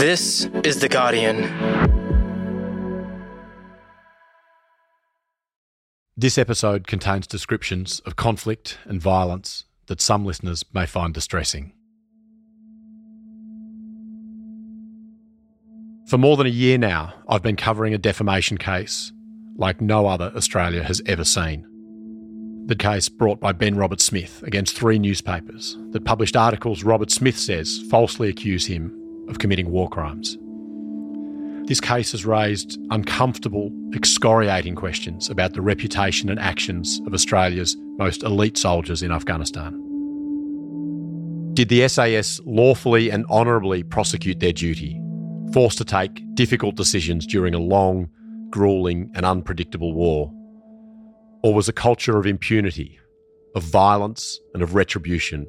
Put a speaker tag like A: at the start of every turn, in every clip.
A: This is The Guardian.
B: This episode contains descriptions of conflict and violence that some listeners may find distressing. For more than a year now, I've been covering a defamation case like no other Australia has ever seen. The case brought by Ben Roberts-Smith against three newspapers that published articles Roberts-Smith says falsely accuse him of committing war crimes. This case has raised uncomfortable, excoriating questions about the reputation and actions of Australia's most elite soldiers in Afghanistan. Did the SAS lawfully and honourably prosecute their duty, forced to take difficult decisions during a long, grueling, and unpredictable war? Or was a culture of impunity, of violence, and of retribution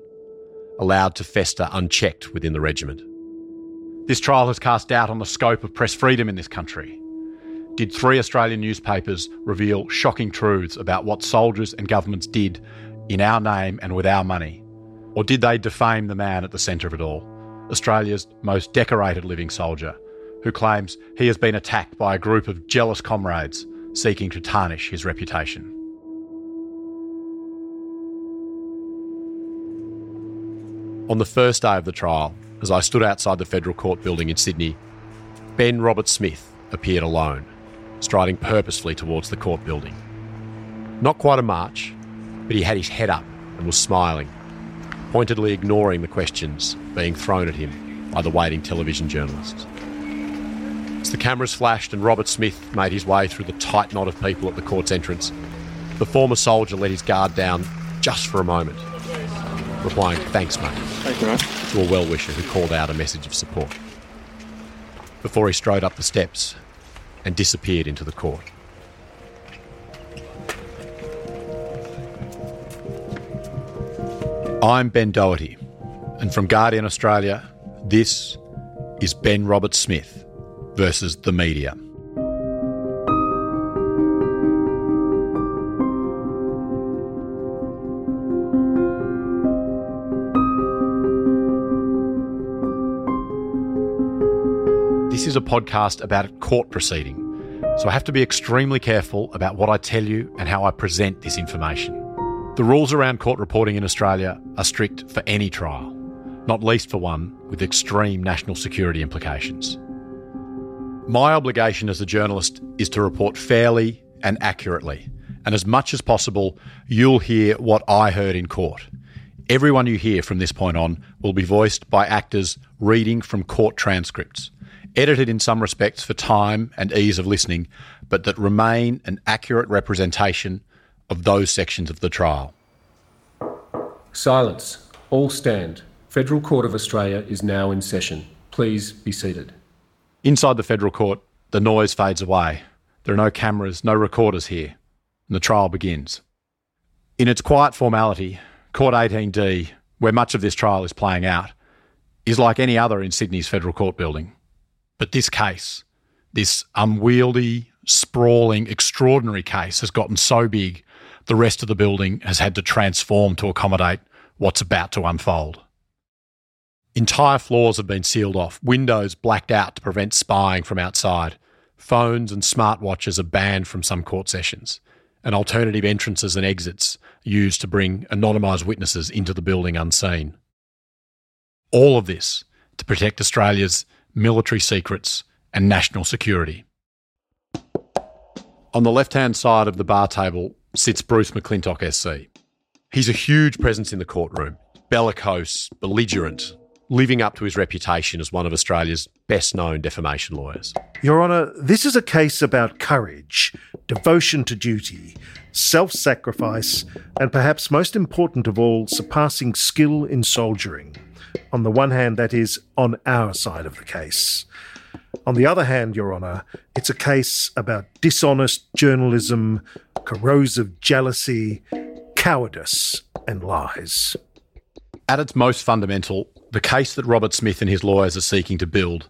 B: allowed to fester unchecked within the regiment? This trial has cast doubt on the scope of press freedom in this country. Did three Australian newspapers reveal shocking truths about what soldiers and governments did in our name and with our money? Or did they defame the man at the centre of it all, Australia's most decorated living soldier, who claims he has been attacked by a group of jealous comrades seeking to tarnish his reputation? On the first day of the trial, as I stood outside the Federal Court building in Sydney, Ben Roberts-Smith appeared alone, striding purposefully towards the court building. Not quite a march, but he had his head up and was smiling, pointedly ignoring the questions being thrown at him by the waiting television journalists. As the cameras flashed and Roberts-Smith made his way through the tight knot of people at the court's entrance, the former soldier let his guard down just for a moment replying, Thanks, mate,
C: Thank you, mate.
B: to a well wisher who called out a message of support. Before he strode up the steps and disappeared into the court. I'm Ben Doherty, and from Guardian Australia, this is Ben Roberts-Smith versus the media. This is a podcast about a court proceeding, so I have to be extremely careful about what I tell you and how I present this information. The rules around court reporting in Australia are strict for any trial, not least for one with extreme national security implications. My obligation as a journalist is to report fairly and accurately, and as much as possible, you'll hear what I heard in court. Everyone you hear from this point on will be voiced by actors reading from court transcripts edited in some respects for time and ease of listening, but that remain an accurate representation of those sections of the trial.
D: Silence. All stand. Federal Court of Australia is now in session. Please be seated.
B: Inside the federal court, the noise fades away. There are no cameras, no recorders here, and the trial begins. In its quiet formality, Court 18D, where much of this trial is playing out, is like any other in Sydney's federal court building. But this case, this unwieldy, sprawling, extraordinary case, has gotten so big, the rest of the building has had to transform to accommodate what's about to unfold. Entire floors have been sealed off, windows blacked out to prevent spying from outside, phones and smartwatches are banned from some court sessions, and alternative entrances and exits used to bring anonymised witnesses into the building unseen. All of this to protect Australia's military secrets, and national security. On the left hand side of the bar table sits Bruce McClintock SC. He's a huge presence in the courtroom, bellicose, belligerent, living up to his reputation as one of Australia's best known defamation lawyers.
E: Your Honour, this is a case about courage, devotion to duty, self sacrifice, and perhaps most important of all, surpassing skill in soldiering. On the one hand, that is on our side of the case. On the other hand, Your Honour, it's a case about dishonest journalism, corrosive jealousy, cowardice, and lies.
B: At its most fundamental, the case that Roberts-Smith and his lawyers are seeking to build,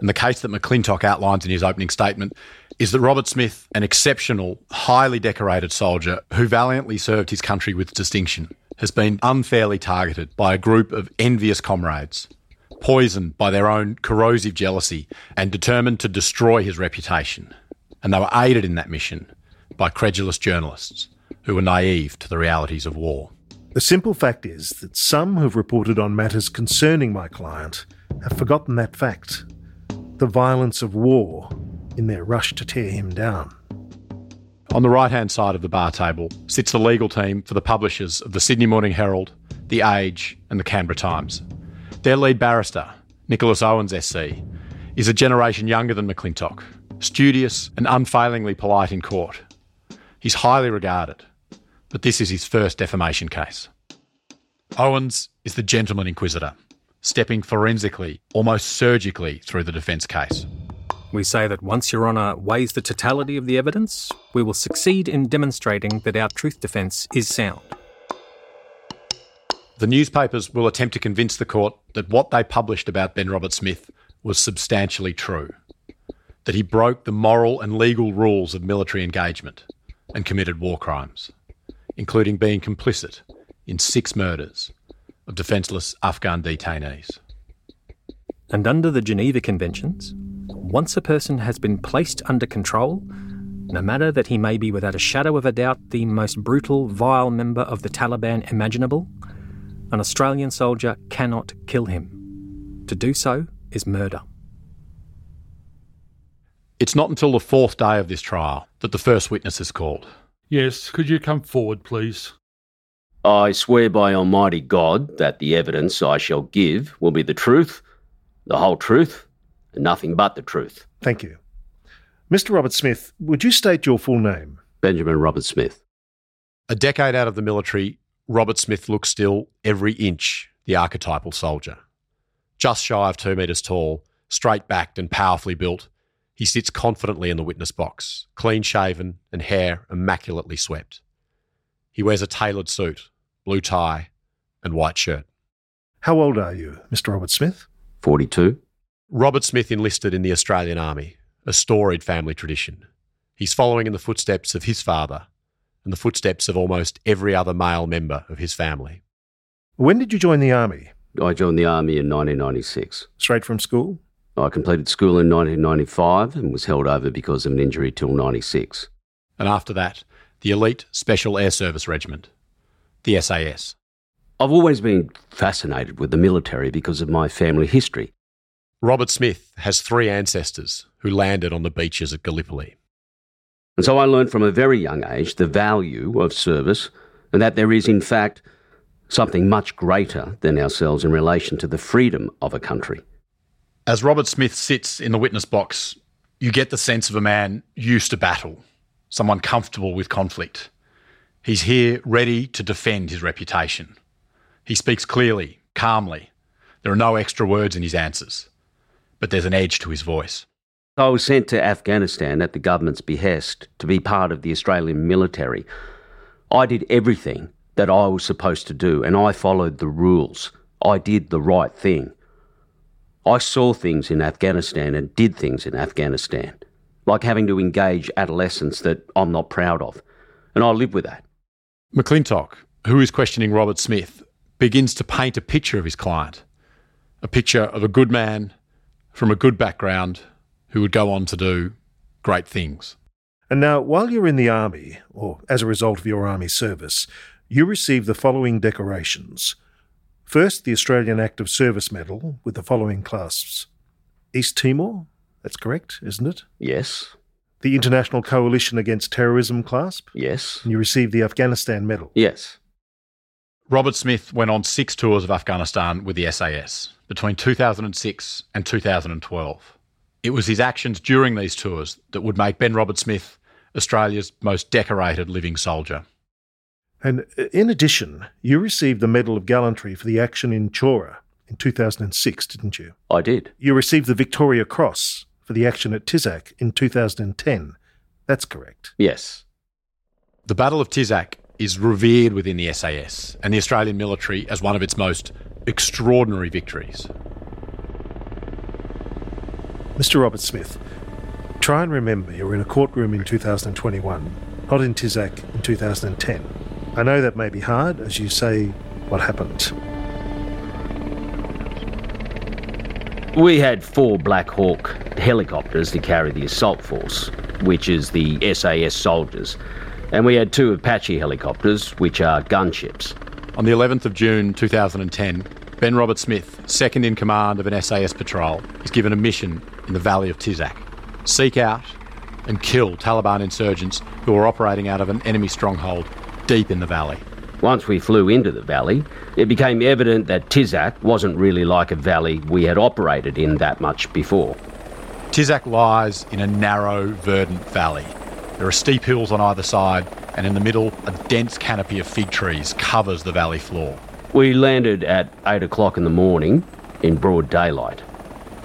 B: and the case that McClintock outlines in his opening statement, is that Roberts-Smith, an exceptional, highly decorated soldier who valiantly served his country with distinction, has been unfairly targeted by a group of envious comrades, poisoned by their own corrosive jealousy and determined to destroy his reputation. And they were aided in that mission by credulous journalists who were naive to the realities of war.
E: The simple fact is that some who've reported on matters concerning my client have forgotten that fact the violence of war in their rush to tear him down.
B: On the right hand side of the bar table sits the legal team for the publishers of the Sydney Morning Herald, The Age, and the Canberra Times. Their lead barrister, Nicholas Owens SC, is a generation younger than McClintock, studious and unfailingly polite in court. He's highly regarded, but this is his first defamation case. Owens is the gentleman inquisitor, stepping forensically, almost surgically, through the defence case.
C: We say that once Your Honour weighs the totality of the evidence, we will succeed in demonstrating that our truth defence is sound.
B: The newspapers will attempt to convince the court that what they published about Ben Roberts-Smith was substantially true, that he broke the moral and legal rules of military engagement and committed war crimes, including being complicit in six murders of defenceless Afghan detainees.
C: And under the Geneva Conventions, once a person has been placed under control, no matter that he may be without a shadow of a doubt the most brutal, vile member of the Taliban imaginable, an Australian soldier cannot kill him. To do so is murder.
B: It's not until the fourth day of this trial that the first witness is called.
F: Yes, could you come forward, please?
G: I swear by Almighty God that the evidence I shall give will be the truth, the whole truth, and nothing but the truth.
E: Thank you. Mr. Roberts-Smith, would you state your full name?
G: Benjamin Roberts-Smith.
B: A decade out of the military, Robert Smith looks still every inch the archetypal soldier. Just shy of two metres tall, straight backed and powerfully built, he sits confidently in the witness box, clean shaven and hair immaculately swept. He wears a tailored suit, blue tie, and white shirt.
E: How old are you, Mr. Roberts-Smith?
G: 42.
B: Roberts-Smith enlisted in the Australian Army, a storied family tradition. He's following in the footsteps of his father and the footsteps of almost every other male member of his family.
E: When did you join the Army?
G: I joined the Army in 1996.
E: Straight from school?
G: I completed school in 1995 and was held over because of an injury till 96.
B: And after that, the elite Special Air Service Regiment, the SAS.
G: I've always been fascinated with the military because of my family history.
B: Roberts-Smith has three ancestors who landed on the beaches at Gallipoli.
G: And so I learned from a very young age the value of service and that there is, in fact, something much greater than ourselves in relation to the freedom of a country.
B: As Roberts-Smith sits in the witness box, you get the sense of a man used to battle, someone comfortable with conflict. He's here ready to defend his reputation. He speaks clearly, calmly. There are no extra words in his answers, but there's an edge to his voice.
G: I was sent to Afghanistan at the government's behest to be part of the Australian military. I did everything that I was supposed to do, and I followed the rules. I did the right thing. I saw things in Afghanistan and did things in Afghanistan, like having to engage adolescents that I'm not proud of, and I live with that.
B: McClintock, who is questioning Roberts-Smith, begins to paint a picture of his client a picture of a good man from a good background who would go on to do great things.
E: And now, while you're in the Army, or as a result of your Army service, you receive the following decorations. First, the Australian Active Service Medal with the following clasps East Timor, that's correct, isn't it?
G: Yes,
E: The International Coalition Against Terrorism clasp,
G: yes,
E: and you receive the Afghanistan Medal.
G: yes.
B: Roberts-Smith went on six tours of Afghanistan with the SAS between 2006 and 2012. It was his actions during these tours that would make Ben Roberts-Smith Australia's most decorated living soldier.
E: And uh, in addition, you received the Medal of Gallantry for the action in Chora in 2006, didn't you?
G: I did.
E: You received the Victoria Cross for the action at Tizak in 2010. That's correct.
G: Yes.
B: The Battle of Tizak is revered within the SAS and the Australian military as one of its most extraordinary victories.
E: Mr. Roberts-Smith, try and remember you were in a courtroom in 2021, not in Tizak in 2010. I know that may be hard as you say what happened.
G: We had four Black Hawk helicopters to carry the assault force, which is the SAS soldiers, and we had two Apache helicopters, which are gunships.
B: On the 11th of June 2010, Ben Roberts-Smith, second in command of an SAS patrol, is given a mission in the valley of Tizak. Seek out and kill Taliban insurgents who are operating out of an enemy stronghold deep in the valley.
G: Once we flew into the valley, it became evident that Tizak wasn't really like a valley we had operated in that much before.
B: Tizak lies in a narrow, verdant valley. There are steep hills on either side, and in the middle, a dense canopy of fig trees covers the valley floor.
G: We landed at 8 o'clock in the morning in broad daylight.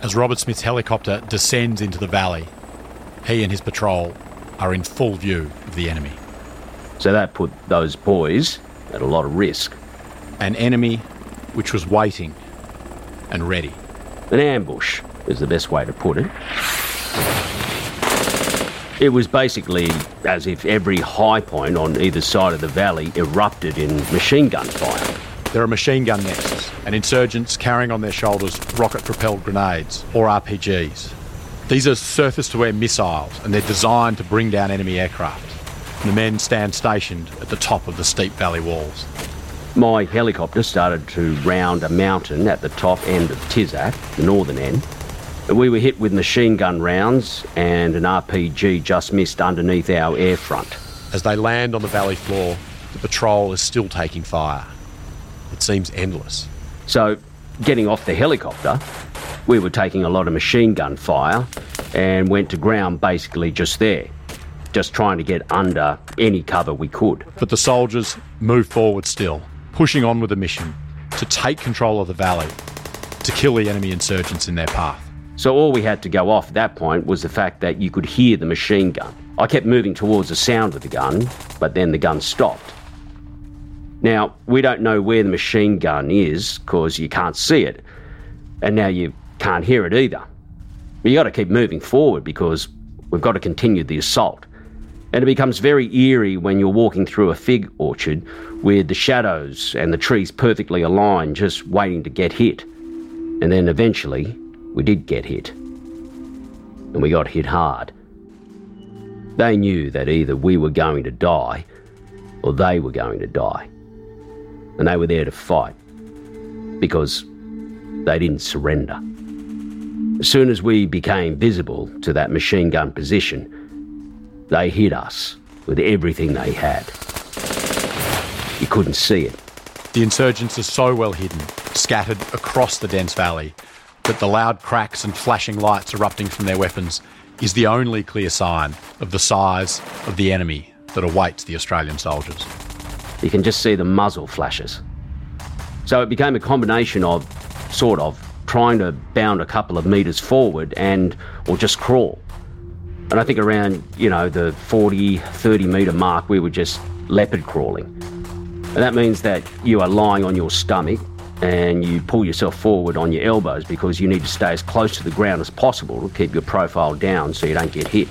B: As Roberts-Smith's helicopter descends into the valley, he and his patrol are in full view of the enemy.
G: So that put those boys at a lot of risk.
B: An enemy which was waiting and ready.
G: An ambush is the best way to put it. It was basically as if every high point on either side of the valley erupted in machine gun fire.
B: There are machine gun nests and insurgents carrying on their shoulders rocket propelled grenades or RPGs. These are surface to air missiles and they're designed to bring down enemy aircraft. The men stand stationed at the top of the steep valley walls.
G: My helicopter started to round a mountain at the top end of Tizak, the northern end. We were hit with machine gun rounds, and an RPG just missed underneath our air front.
B: As they land on the valley floor, the patrol is still taking fire. It seems endless.
G: So, getting off the helicopter, we were taking a lot of machine gun fire and went to ground basically just there, just trying to get under any cover we could.
B: But the soldiers move forward still, pushing on with the mission to take control of the valley, to kill the enemy insurgents in their path.
G: So all we had to go off at that point was the fact that you could hear the machine gun. I kept moving towards the sound of the gun, but then the gun stopped. Now, we don't know where the machine gun is because you can't see it, and now you can't hear it either. You got to keep moving forward because we've got to continue the assault. And it becomes very eerie when you're walking through a fig orchard with the shadows and the trees perfectly aligned, just waiting to get hit. And then eventually, we did get hit. And we got hit hard. They knew that either we were going to die or they were going to die. And they were there to fight because they didn't surrender. As soon as we became visible to that machine gun position, they hit us with everything they had. You couldn't see it.
B: The insurgents are so well hidden, scattered across the dense valley, that the loud cracks and flashing lights erupting from their weapons is the only clear sign of the size of the enemy that awaits the Australian soldiers.
G: You can just see the muzzle flashes. So it became a combination of, sort of, trying to bound a couple of metres forward and, or just crawl. And I think around, you know, the 40, 30 metre mark, we were just leopard crawling. And that means that you are lying on your stomach and you pull yourself forward on your elbows because you need to stay as close to the ground as possible to keep your profile down so you don't get hit.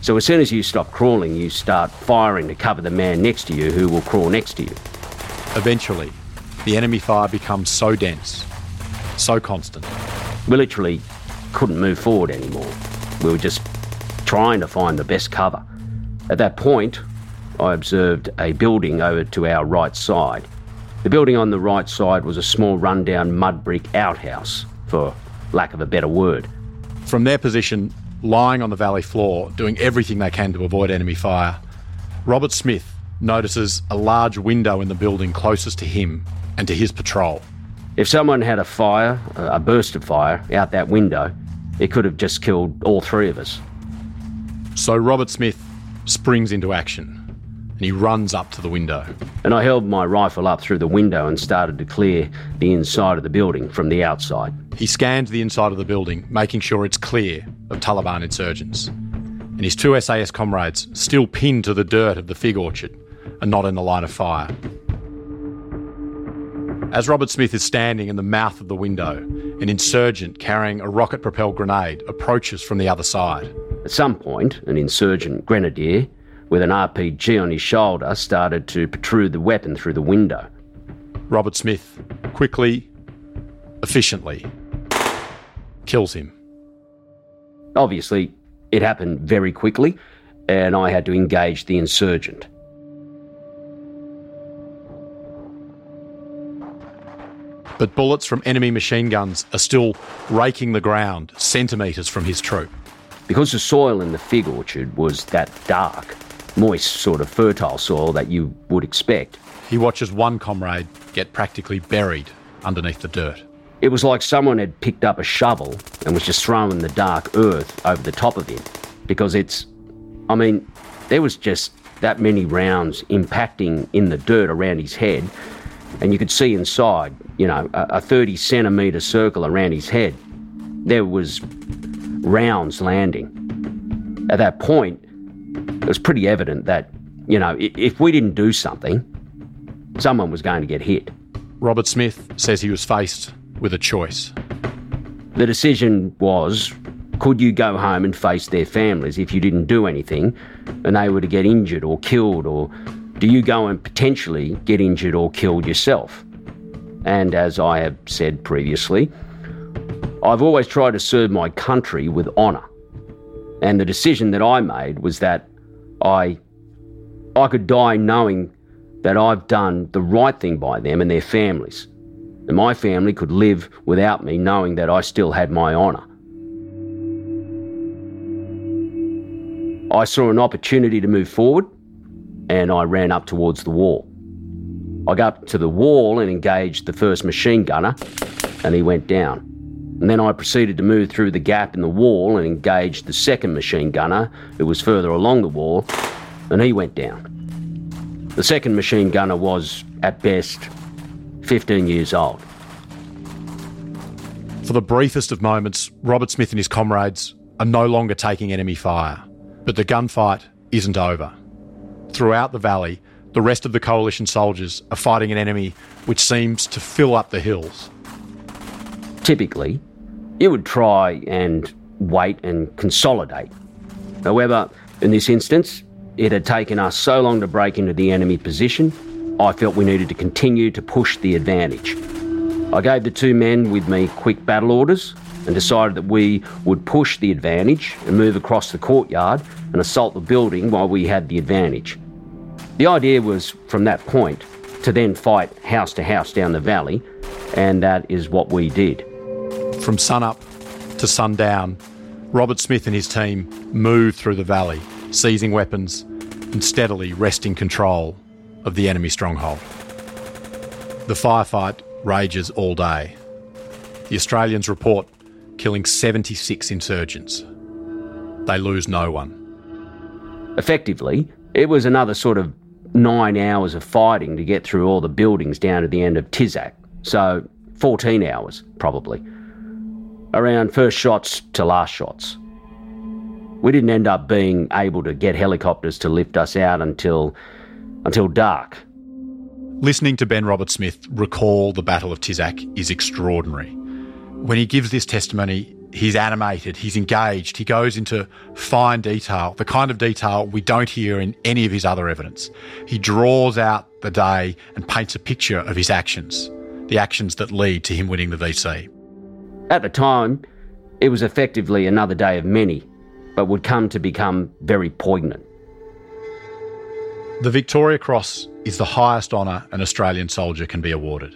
G: So as soon as you stop crawling, you start firing to cover the man next to you who will crawl next to you.
B: Eventually, the enemy fire becomes so dense, so constant.
G: We literally couldn't move forward anymore. We were just trying to find the best cover. At that point, I observed a building over to our right side. The building on the right side was a small rundown mud brick outhouse, for lack of a better word.
B: From their position, lying on the valley floor, doing everything they can to avoid enemy fire, Roberts-Smith notices a large window in the building closest to him and to his patrol.
G: If someone had a fire, uh, a burst of fire, out that window, it could have just killed all three of us.
B: So Roberts-Smith springs into action and he runs up to the window.
G: And I held my rifle up through the window and started to clear the inside of the building from the outside.
B: He scans the inside of the building, making sure it's clear of Taliban insurgents. And his two SAS comrades, still pinned to the dirt of the fig orchard, are not in the line of fire. As Roberts-Smith is standing in the mouth of the window, an insurgent carrying a rocket propelled grenade approaches from the other side.
G: At some point, an insurgent grenadier with an RPG on his shoulder started to protrude the weapon through the window.
B: Roberts-Smith quickly, efficiently, kills him.
G: Obviously, it happened very quickly, and I had to engage the insurgent.
B: But bullets from enemy machine guns are still raking the ground centimetres from his troop.
G: Because the soil in the fig orchard was that dark, moist, sort of fertile soil that you would expect,
B: He watches one comrade get practically buried underneath the dirt.
G: it was like someone had picked up a shovel and was just throwing the dark earth over the top of him. Because it's, I mean, there was just that many rounds impacting in the dirt around his head, and you could see inside, you know, a, a 30 centimetre circle around his head. There was rounds landing. At that point, it was pretty evident that, you know, if we didn't do something, someone was going to get hit.
B: Roberts-Smith says he was faced with a choice.
G: The decision was could you go home and face their families if you didn't do anything and they were to get injured or killed, or do you go and potentially get injured or killed yourself? And as I have said previously, I've always tried to serve my country with honour. And the decision that I made was that I I could die knowing that I've done the right thing by them and their families. And my family could live without me knowing that I still had my honour. I saw an opportunity to move forward and I ran up towards the wall. I got up to the wall and engaged the first machine gunner and he went down. And then I proceeded to move through the gap in the wall and engaged the second machine gunner who was further along the wall and he went down. The second machine gunner was, at best, 15 years old.
B: For the briefest of moments, Roberts-Smith and his comrades are no longer taking enemy fire. But the gunfight isn't over. Throughout the valley, the rest of the coalition soldiers are fighting an enemy which seems to fill up the hills.
G: Typically, you would try and wait and consolidate. However, in this instance, it had taken us so long to break into the enemy position, I felt we needed to continue to push the advantage. I gave the two men with me quick battle orders and decided that we would push the advantage and move across the courtyard and assault the building while we had the advantage. The idea was, from that point, to then fight house to house down the valley, and that is what we did.
B: From sunup to sundown, Roberts-Smith and his team move through the valley, seizing weapons and steadily wresting control of the enemy stronghold. The firefight rages all day. The Australians report killing 76 insurgents. They lose no one.
G: Effectively, it was another sort of nine hours of fighting to get through all the buildings down to the end of Tizak. So, 14 hours, probably. Around first shots to last shots. We didn't end up being able to get helicopters to lift us out until until dark.
B: Listening to Ben Roberts-Smith recall the Battle of Tizak is extraordinary. When he gives this testimony, he's animated, he's engaged, he goes into fine detail, the kind of detail we don't hear in any of his other evidence. He draws out the day and paints a picture of his actions, the actions that lead to him winning the VC.
G: At the time, it was effectively another day of many, but would come to become very poignant.
B: The Victoria Cross is the highest honour an Australian soldier can be awarded.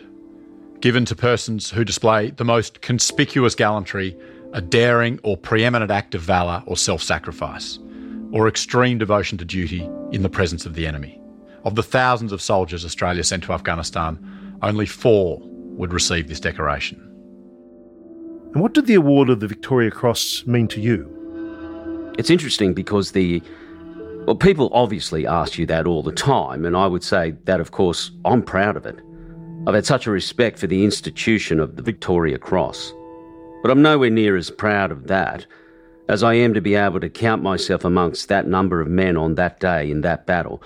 B: Given to persons who display the most conspicuous gallantry, a daring or preeminent act of valour or self sacrifice, or extreme devotion to duty in the presence of the enemy. Of the thousands of soldiers Australia sent to Afghanistan, only four would receive this decoration.
E: And what did the award of the Victoria Cross mean to you?
G: It's interesting because the well, people obviously ask you that all the time, and I would say that, of course, I'm proud of it. I've had such a respect for the institution of the Victoria Cross. But I'm nowhere near as proud of that as I am to be able to count myself amongst that number of men on that day in that battle,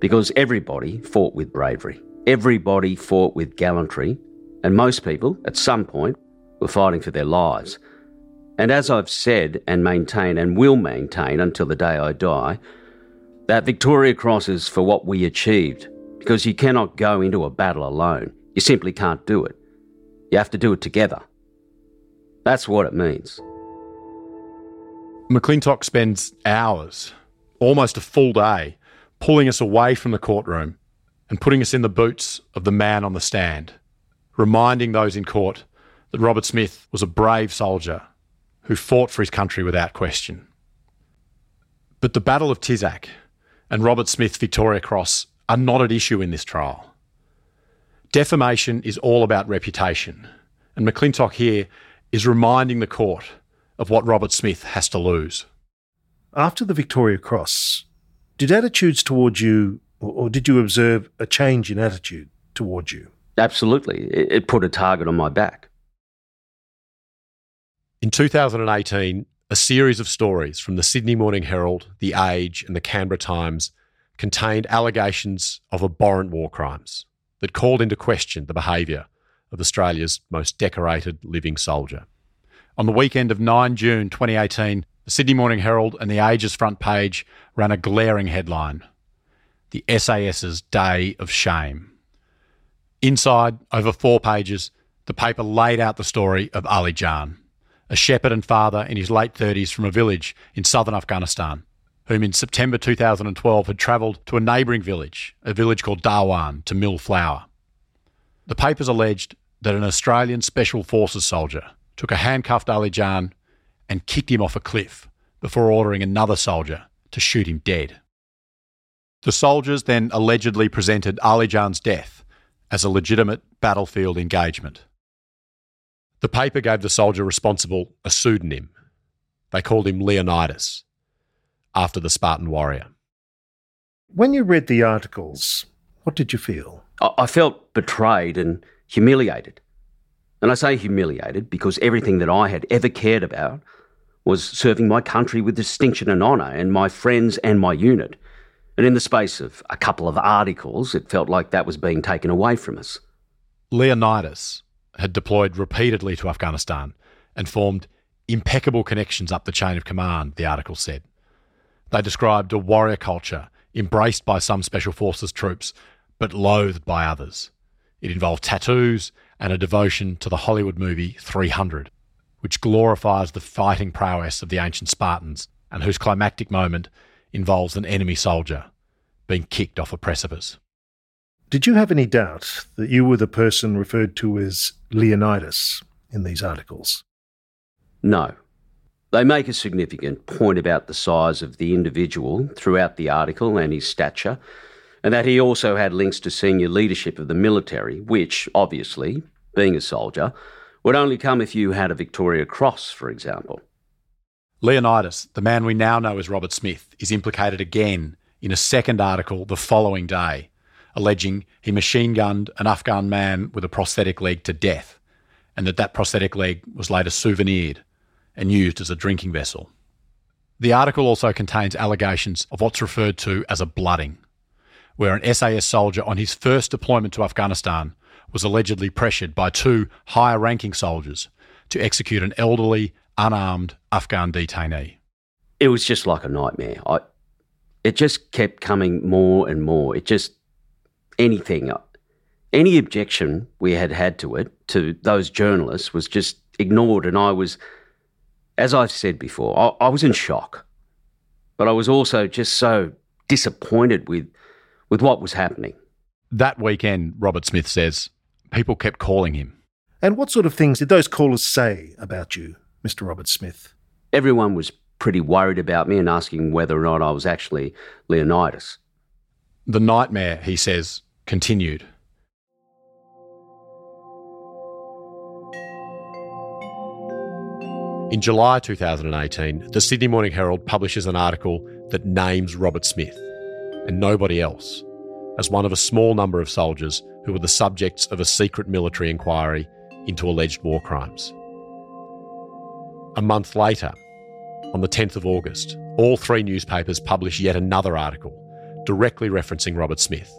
G: because everybody fought with bravery. Everybody fought with gallantry, and most people, at some point, were fighting for their lives. And as I've said and maintain and will maintain until the day I die, that Victoria Cross is for what we achieved, because you cannot go into a battle alone. You simply can't do it. You have to do it together. That's what it means.
B: McClintock spends hours, almost a full day, pulling us away from the courtroom and putting us in the boots of the man on the stand, reminding those in court that Roberts-Smith was a brave soldier who fought for his country without question. But the Battle of Tizak and Roberts-Smith's Victoria Cross are not at issue in this trial. Defamation is all about reputation, and McClintock here is reminding the court of what Roberts-Smith has to lose.
E: After the Victoria Cross, did attitudes towards you, or did you observe a change in attitude towards you?
G: Absolutely. It put a target on my back.
B: In 2018, a series of stories from the Sydney Morning Herald, The Age, and the Canberra Times contained allegations of abhorrent war crimes that called into question the behaviour of Australia's most decorated living soldier. On the weekend of 9 June 2018, the Sydney Morning Herald and the Age's front page ran a glaring headline The SAS's Day of Shame. Inside, over four pages, the paper laid out the story of Ali Jan, a shepherd and father in his late 30s from a village in southern Afghanistan, whom in September 2012 had travelled to a neighbouring village, a village called Darwan, to mill flour. The papers alleged that an Australian Special Forces soldier took a handcuffed Ali Jan and kicked him off a cliff before ordering another soldier to shoot him dead. The soldiers then allegedly presented Ali Jan's death as a legitimate battlefield engagement. The paper gave the soldier responsible a pseudonym. They called him Leonidas, after the Spartan warrior.
E: When you read the articles, what did you feel?
G: I felt betrayed and humiliated. And I say humiliated because everything that I had ever cared about was serving my country with distinction and honour, and my friends and my unit. And in the space of a couple of articles, it felt like that was being taken away from us.
B: Leonidas had deployed repeatedly to Afghanistan and formed impeccable connections up the chain of command, the article said. They described a warrior culture embraced by some Special Forces troops, but loathed by others. It involved tattoos and a devotion to the Hollywood movie 300, which glorifies the fighting prowess of the ancient Spartans and whose climactic moment involves an enemy soldier being kicked off a precipice.
E: Did you have any doubt that you were the person referred to as Leonidas in these articles?
G: No. They make a significant point about the size of the individual throughout the article and his stature, and that he also had links to senior leadership of the military, which, obviously, being a soldier, would only come if you had a Victoria Cross, for example.
B: Leonidas, the man we now know as Roberts-Smith, is implicated again in a second article the following day, alleging he machine gunned an Afghan man with a prosthetic leg to death, and that that prosthetic leg was later souvenired and used as a drinking vessel. The article also contains allegations of what's referred to as a blooding, where an SAS soldier on his first deployment to Afghanistan was allegedly pressured by two higher ranking soldiers to execute an elderly, unarmed Afghan detainee.
G: It was just like a nightmare. I, it just kept coming more and more. It just, anything, any objection we had had to it, to those journalists, was just ignored. And I was, as I've said before, I, I was in shock. But I was also just so disappointed with with what was happening.
B: That weekend, Roberts-Smith says, people kept calling him.
E: And what sort of things did those callers say about you, Mr. Roberts-Smith?
G: Everyone was pretty worried about me and asking whether or not I was actually Leonidas.
B: The nightmare, he says, continued. In July 2018, the Sydney Morning Herald publishes an article that names Roberts-Smith and nobody else as one of a small number of soldiers who were the subjects of a secret military inquiry into alleged war crimes. A month later, on the 10th of August, all three newspapers publish yet another article directly referencing Roberts-Smith.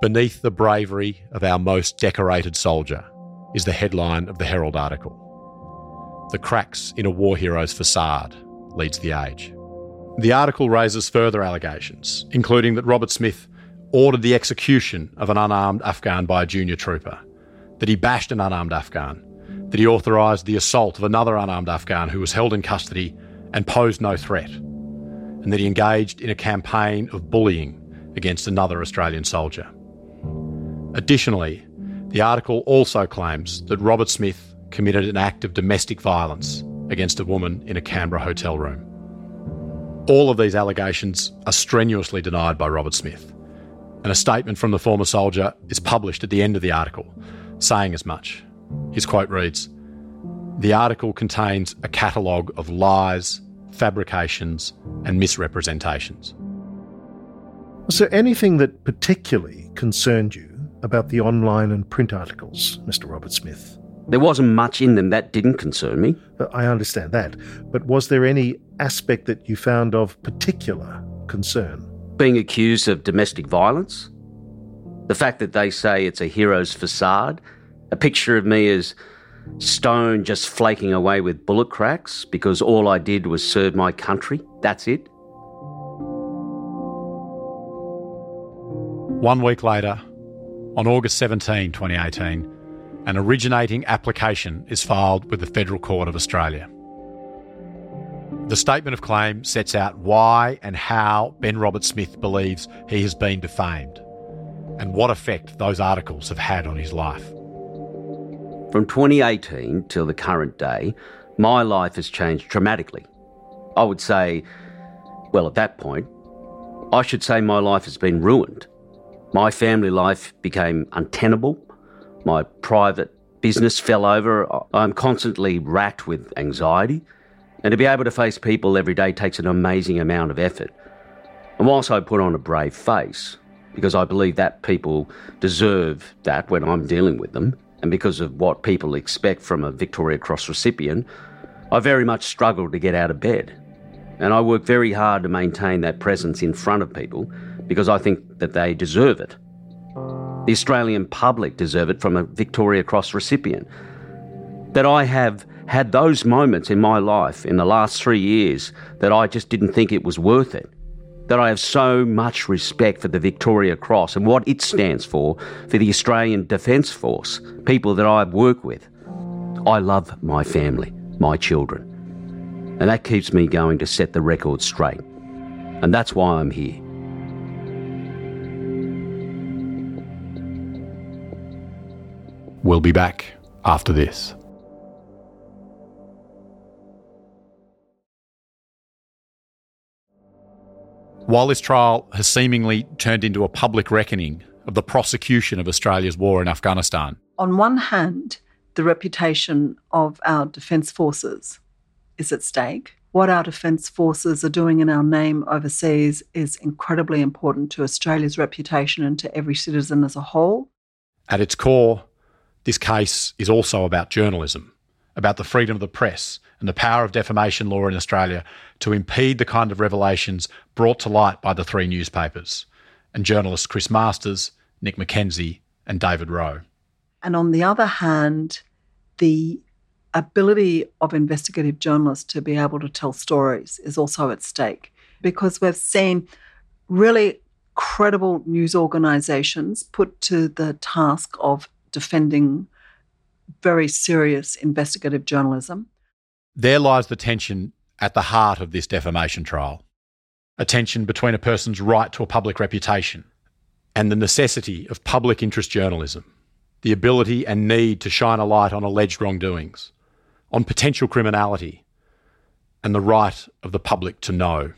B: Beneath the bravery of our most decorated soldier is the headline of the Herald article. The cracks in a war hero's facade leads the age. The article raises further allegations, including that Roberts-Smith ordered the execution of an unarmed Afghan by a junior trooper, that he bashed an unarmed Afghan, that he authorised the assault of another unarmed Afghan who was held in custody and posed no threat, and that he engaged in a campaign of bullying against another Australian soldier. Additionally, the article also claims that Roberts-Smith committed an act of domestic violence against a woman in a Canberra hotel room. All of these allegations are strenuously denied by Roberts-Smith, and a statement from the former soldier is published at the end of the article, saying as much. His quote reads The article contains a catalogue of lies, fabrications, and misrepresentations.
E: There anything that particularly concerned you about the online and print articles, Mr. Roberts-Smith?
G: There wasn't much in them that didn't concern me.
E: Uh, I understand that, but was there any aspect that you found of particular concern?
G: Being accused of domestic violence, the fact that they say it's a hero's facade, a picture of me as stone just flaking away with bullet cracks because all I did was serve my country. That's it.
B: One week later, on August 17, 2018, an originating application is filed with the Federal Court of Australia. The statement of claim sets out why and how Ben Roberts-Smith believes he has been defamed and what effect those articles have had on his life.
G: From 2018 till the current day, my life has changed dramatically. I would say, well, at that point, I should say my life has been ruined. My family life became untenable. My private business fell over. I'm constantly racked with anxiety. And to be able to face people every day takes an amazing amount of effort. And whilst I put on a brave face, because I believe that people deserve that when I'm dealing with them, and because of what people expect from a Victoria Cross recipient, I very much struggle to get out of bed. And I work very hard to maintain that presence in front of people because I think that they deserve it. The Australian public deserve it from a Victoria Cross recipient. That I have had those moments in my life in the last three years that I just didn't think it was worth it. That I have so much respect for the Victoria Cross and what it stands for, for the Australian Defence Force, people that I've worked with. I love my family, my children. And that keeps me going to set the record straight. And that's why I'm here.
B: We'll be back after this. While this trial has seemingly turned into a public reckoning of the prosecution of Australia's war in Afghanistan,
H: On one hand, the reputation of our defence forces is at stake. What our defence forces are doing in our name overseas is incredibly important to Australia's reputation and to every citizen as a whole.
B: at its core, this case is also about journalism, about the freedom of the press and the power of defamation law in Australia to impede the kind of revelations brought to light by the three newspapers and journalists Chris Masters, Nick McKenzie, and David Wroe.
H: And on the other hand, the ability of investigative journalists to be able to tell stories is also at stake because we've seen really credible news organisations put to the task of defending very serious investigative journalism.
B: There lies the tension at the heart of this defamation trial a tension between a person's right to a public reputation and the necessity of public interest journalism, the ability and need to shine a light on alleged wrongdoings, on potential criminality, and the right of the public to know.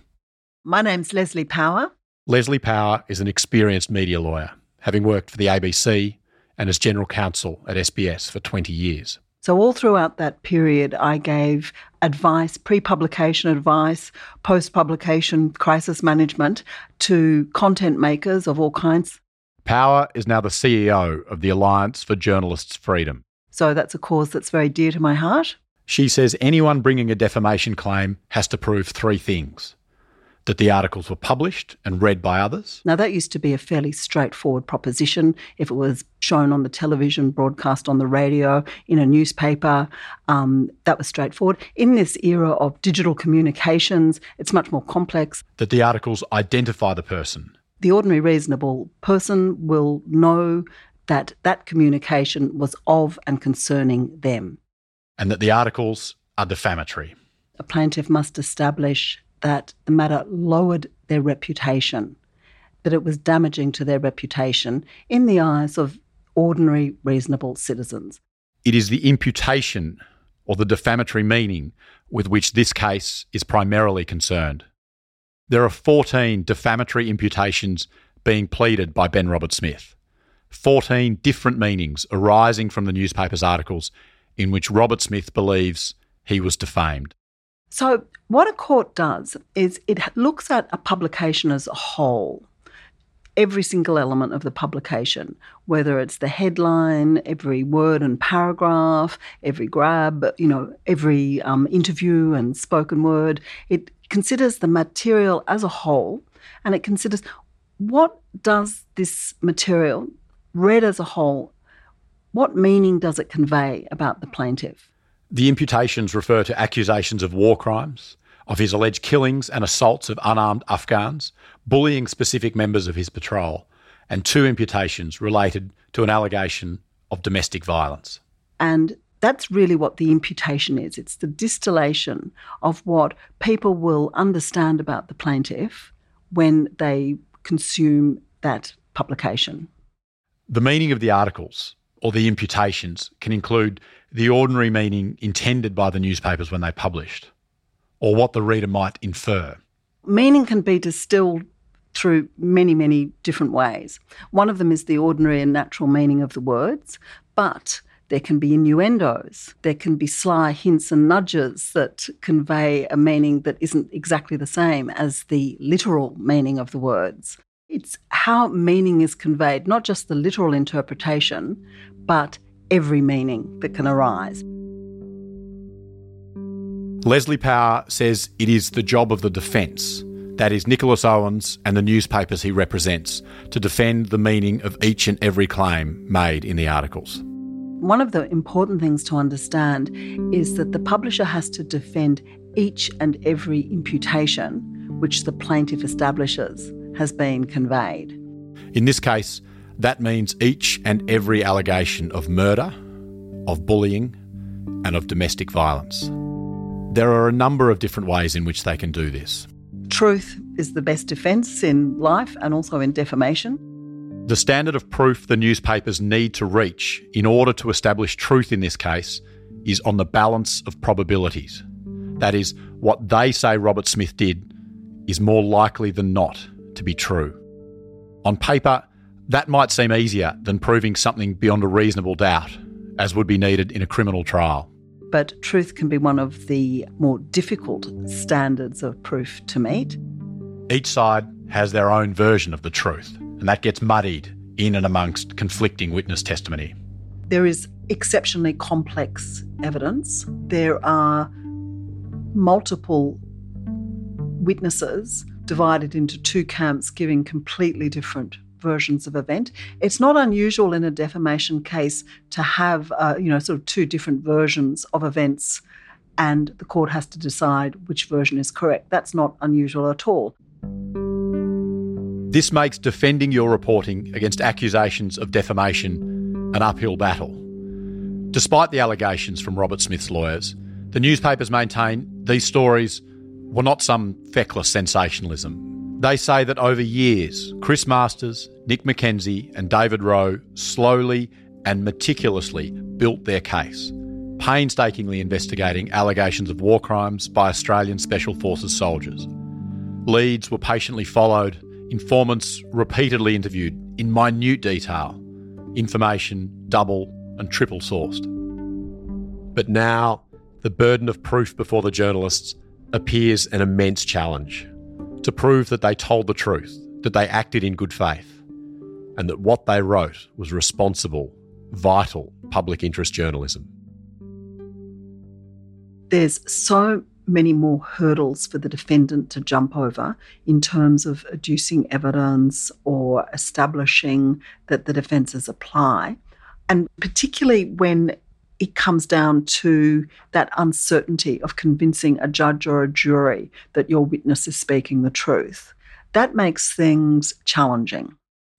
H: My name's Leslie Power.
B: Leslie Power is an experienced media lawyer, having worked for the ABC and as general counsel at SBS for 20 years.
H: So, all throughout that period, I gave advice, pre publication advice, post publication crisis management to content makers of all kinds.
B: Power is now the CEO of the Alliance for Journalists' Freedom.
H: So, that's a cause that's very dear to my heart.
B: She says anyone bringing a defamation claim has to prove three things that the articles were published and read by others,
H: Now, that used to be a fairly straightforward proposition. If it was shown on the television, broadcast on the radio, in a newspaper, um, that was straightforward. In this era of digital communications, it's much more complex.
B: that the articles identify the person,
H: The ordinary reasonable person will know that that communication was of and concerning them.
B: and that the articles are defamatory.
H: A plaintiff must establish that the matter lowered their reputation, that it was damaging to their reputation in the eyes of ordinary, reasonable citizens.
B: It is the imputation or the defamatory meaning with which this case is primarily concerned. There are 14 defamatory imputations being pleaded by Ben Roberts-Smith. 14 different meanings arising from the newspaper's articles in which Roberts-Smith believes he was defamed.
H: So, what a court does is it looks at a publication as a whole, every single element of the publication, whether it's the headline, every word and paragraph, every grab, you know, every um, interview and spoken word. It considers the material as a whole and it considers what does this material, read as a whole, what meaning does it convey about the plaintiff?
B: The imputations refer to accusations of war crimes, of his alleged killings and assaults of unarmed Afghans, bullying specific members of his patrol, and two imputations related to an allegation of domestic violence.
H: And that's really what the imputation is it's the distillation of what people will understand about the plaintiff when they consume that publication.
B: The meaning of the articles or the imputations can include the ordinary meaning intended by the newspapers when they published, or what the reader might infer.
H: Meaning can be distilled through many, many different ways. One of them is the ordinary and natural meaning of the words, but there can be innuendos. There can be sly hints and nudges that convey a meaning that isn't exactly the same as the literal meaning of the words. It's how meaning is conveyed, not just the literal interpretation, but every meaning that can arise.
B: Leslie Power says it is the job of the defence, that is, Nicholas Owens and the newspapers he represents, to defend the meaning of each and every claim made in the articles.
H: One of the important things to understand is that the publisher has to defend each and every imputation which the plaintiff establishes has been conveyed.
B: In this case, that means each and every allegation of murder, of bullying, and of domestic violence. There are a number of different ways in which they can do this.
H: Truth is the best defence in life and also in defamation.
B: The standard of proof the newspapers need to reach in order to establish truth in this case is on the balance of probabilities. That is, what they say Roberts-Smith did is more likely than not to be true. On paper, that might seem easier than proving something beyond a reasonable doubt, as would be needed in a criminal trial
H: but truth can be one of the more difficult standards of proof to meet.
B: Each side has their own version of the truth, and that gets muddied in and amongst conflicting witness testimony.
H: There is exceptionally complex evidence. There are multiple witnesses divided into two camps giving completely different versions of event. It's not unusual in a defamation case to have, uh, you know, sort of two different versions of events, and the court has to decide which version is correct. That's not unusual at all.
B: This makes defending your reporting against accusations of defamation an uphill battle. Despite the allegations from Roberts-Smith's lawyers, the newspapers maintain these stories were not some feckless sensationalism, they say that over years, Chris Masters, Nick McKenzie, and David Wroe slowly and meticulously built their case, painstakingly investigating allegations of war crimes by Australian Special Forces soldiers. Leads were patiently followed, informants repeatedly interviewed in minute detail, information double and triple sourced. But now, the burden of proof before the journalists appears an immense challenge to prove that they told the truth, that they acted in good faith, and that what they wrote was responsible, vital public interest journalism.
H: There's so many more hurdles for the defendant to jump over in terms of adducing evidence or establishing that the defences apply. And particularly when it comes down to that uncertainty of convincing a judge or a jury that your witness is speaking the truth. That makes things challenging.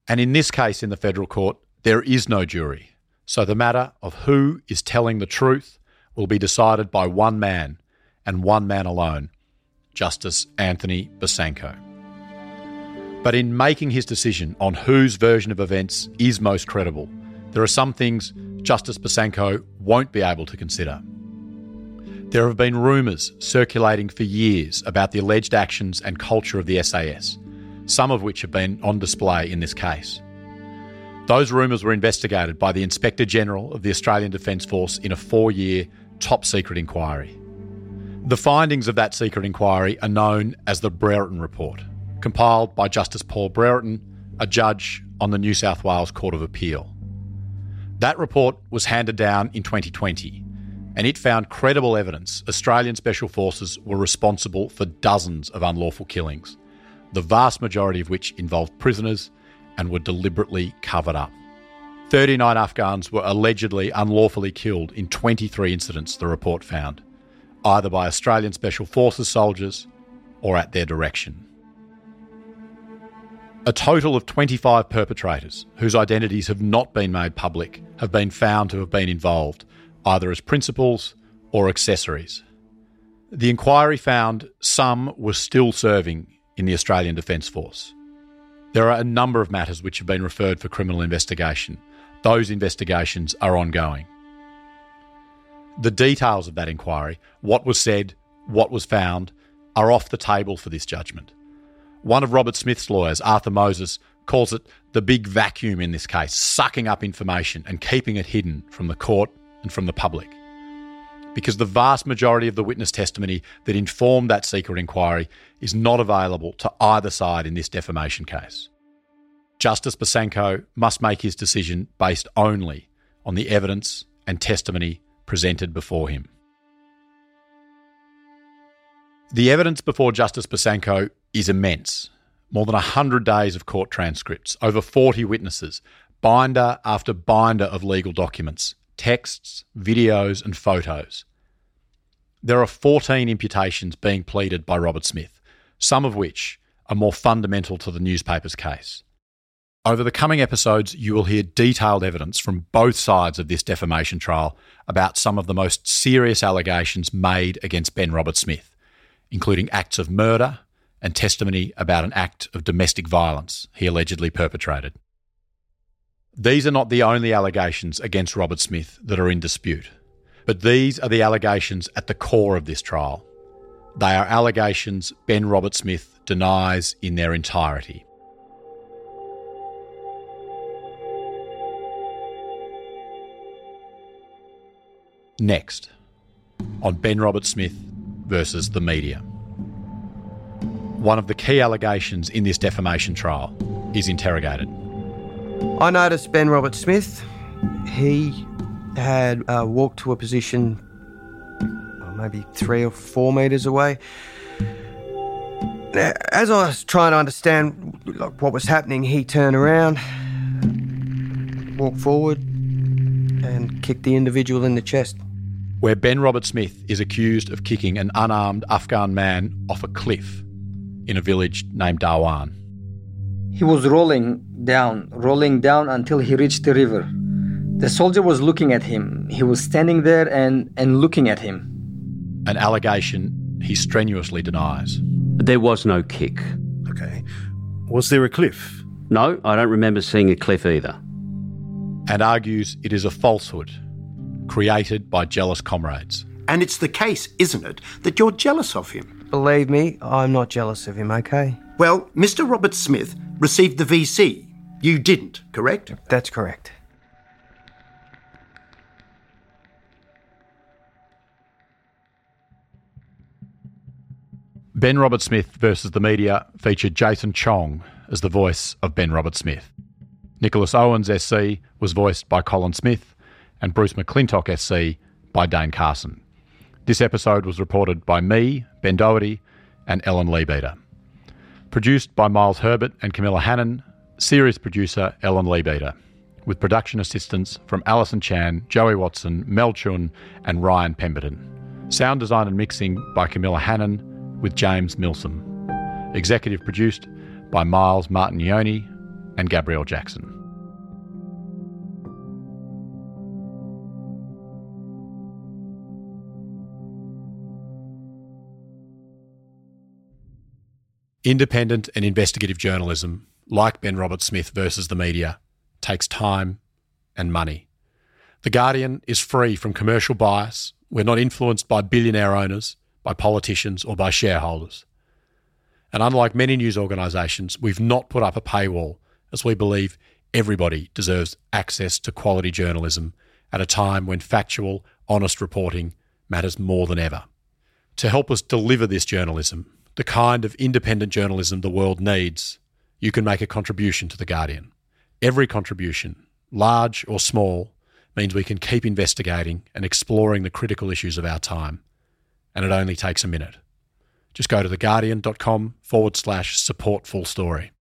B: And in this case in the federal court, there is no jury. So the matter of who is telling the truth, will be decided by one man and one man alone, Justice Anthony Besanko. But in making his decision on whose version of events is most credible, there are some things Justice Besanko won't be able to consider. There have been rumours circulating for years about the alleged actions and culture of the SAS, some of which have been on display in this case. Those rumours were investigated by the Inspector General of the Australian Defence Force in a four year top secret inquiry. The findings of that secret inquiry are known as the Brereton Report, compiled by Justice Paul Brereton, a judge on the New South Wales Court of Appeal. That report was handed down in 2020, and it found credible evidence Australian Special Forces were responsible for dozens of unlawful killings, the vast majority of which involved prisoners and were deliberately covered up. 39 Afghans were allegedly unlawfully killed in 23 incidents, the report found either by Australian Special Forces soldiers or at their direction. A total of 25 perpetrators, whose identities have not been made public, have been found to have been involved, either as principals or accessories. The inquiry found some were still serving in the Australian Defence Force. There are a number of matters which have been referred for criminal investigation. Those investigations are ongoing. The details of that inquiry, what was said, what was found, are off the table for this judgment. One of Roberts-Smith's lawyers, Arthur Moses, calls it the big vacuum in this case, sucking up information and keeping it hidden from the court and from the public. Because the vast majority of the witness testimony that informed that secret inquiry is not available to either side in this defamation case. Justice Besanko must make his decision based only on the evidence and testimony presented before him. The evidence before Justice Besanko is immense. More than 100 days of court transcripts, over 40 witnesses, binder after binder of legal documents, texts, videos, and photos. There are 14 imputations being pleaded by Roberts-Smith, some of which are more fundamental to the newspaper's case. Over the coming episodes, you will hear detailed evidence from both sides of this defamation trial about some of the most serious allegations made against Ben Roberts-Smith, including acts of murder and testimony about an act of domestic violence he allegedly perpetrated. These are not the only allegations against Roberts-Smith that are in dispute, but these are the allegations at the core of this trial. They are allegations Ben Roberts-Smith denies in their entirety. Next, on Ben Roberts-Smith versus the media. One of the key allegations in this defamation trial is interrogated.
I: I noticed Ben Roberts-Smith. He had uh, walked to a position maybe three or four metres away. Now, as I was trying to understand like, what was happening, he turned around, walked forward, and kicked the individual in the chest
B: where Ben Roberts-Smith is accused of kicking an unarmed Afghan man off a cliff in a village named Darwan.
J: He was rolling down, rolling down until he reached the river. The soldier was looking at him. He was standing there and, and looking at him.
B: An allegation he strenuously denies.
G: There was no kick.
E: Okay. Was there a cliff?
G: No, I don't remember seeing a cliff either.
B: And argues it is a falsehood created by jealous comrades.
K: And it's the case, isn't it, that you're jealous of him?
I: Believe me, I'm not jealous of him, okay?
K: Well, Mr. Roberts-Smith received the VC. You didn't, correct?
I: That's correct.
B: Ben Roberts-Smith versus the media featured Jason Chong as the voice of Ben Roberts-Smith. Nicholas Owens SC was voiced by Colin Smith, and Bruce McClintock SC by Dane Carson. This episode was reported by me, Ben Doherty, and Ellen Leabeater. Produced by Miles Herbert and Camilla Hannon, series producer Ellen Leabeater, with production assistance from Alison Chan, Joey Watson, Mel Chun, and Ryan Pemberton. Sound design and mixing by Camilla Hannon with James Milsom. Executive produced by Miles Martignoni and Gabrielle Jackson. Independent and investigative journalism, like Ben Roberts-Smith versus the media, takes time and money. The Guardian is free from commercial bias. We're not influenced by billionaire owners, by politicians, or by shareholders. And unlike many news organisations, we've not put up a paywall as we believe everybody deserves access to quality journalism at a time when factual, honest reporting matters more than ever. To help us deliver this journalism, the kind of independent journalism the world needs, you can make a contribution to The Guardian. Every contribution, large or small, means we can keep investigating and exploring the critical issues of our time. And it only takes a minute. Just go to theguardian.com forward slash support full story.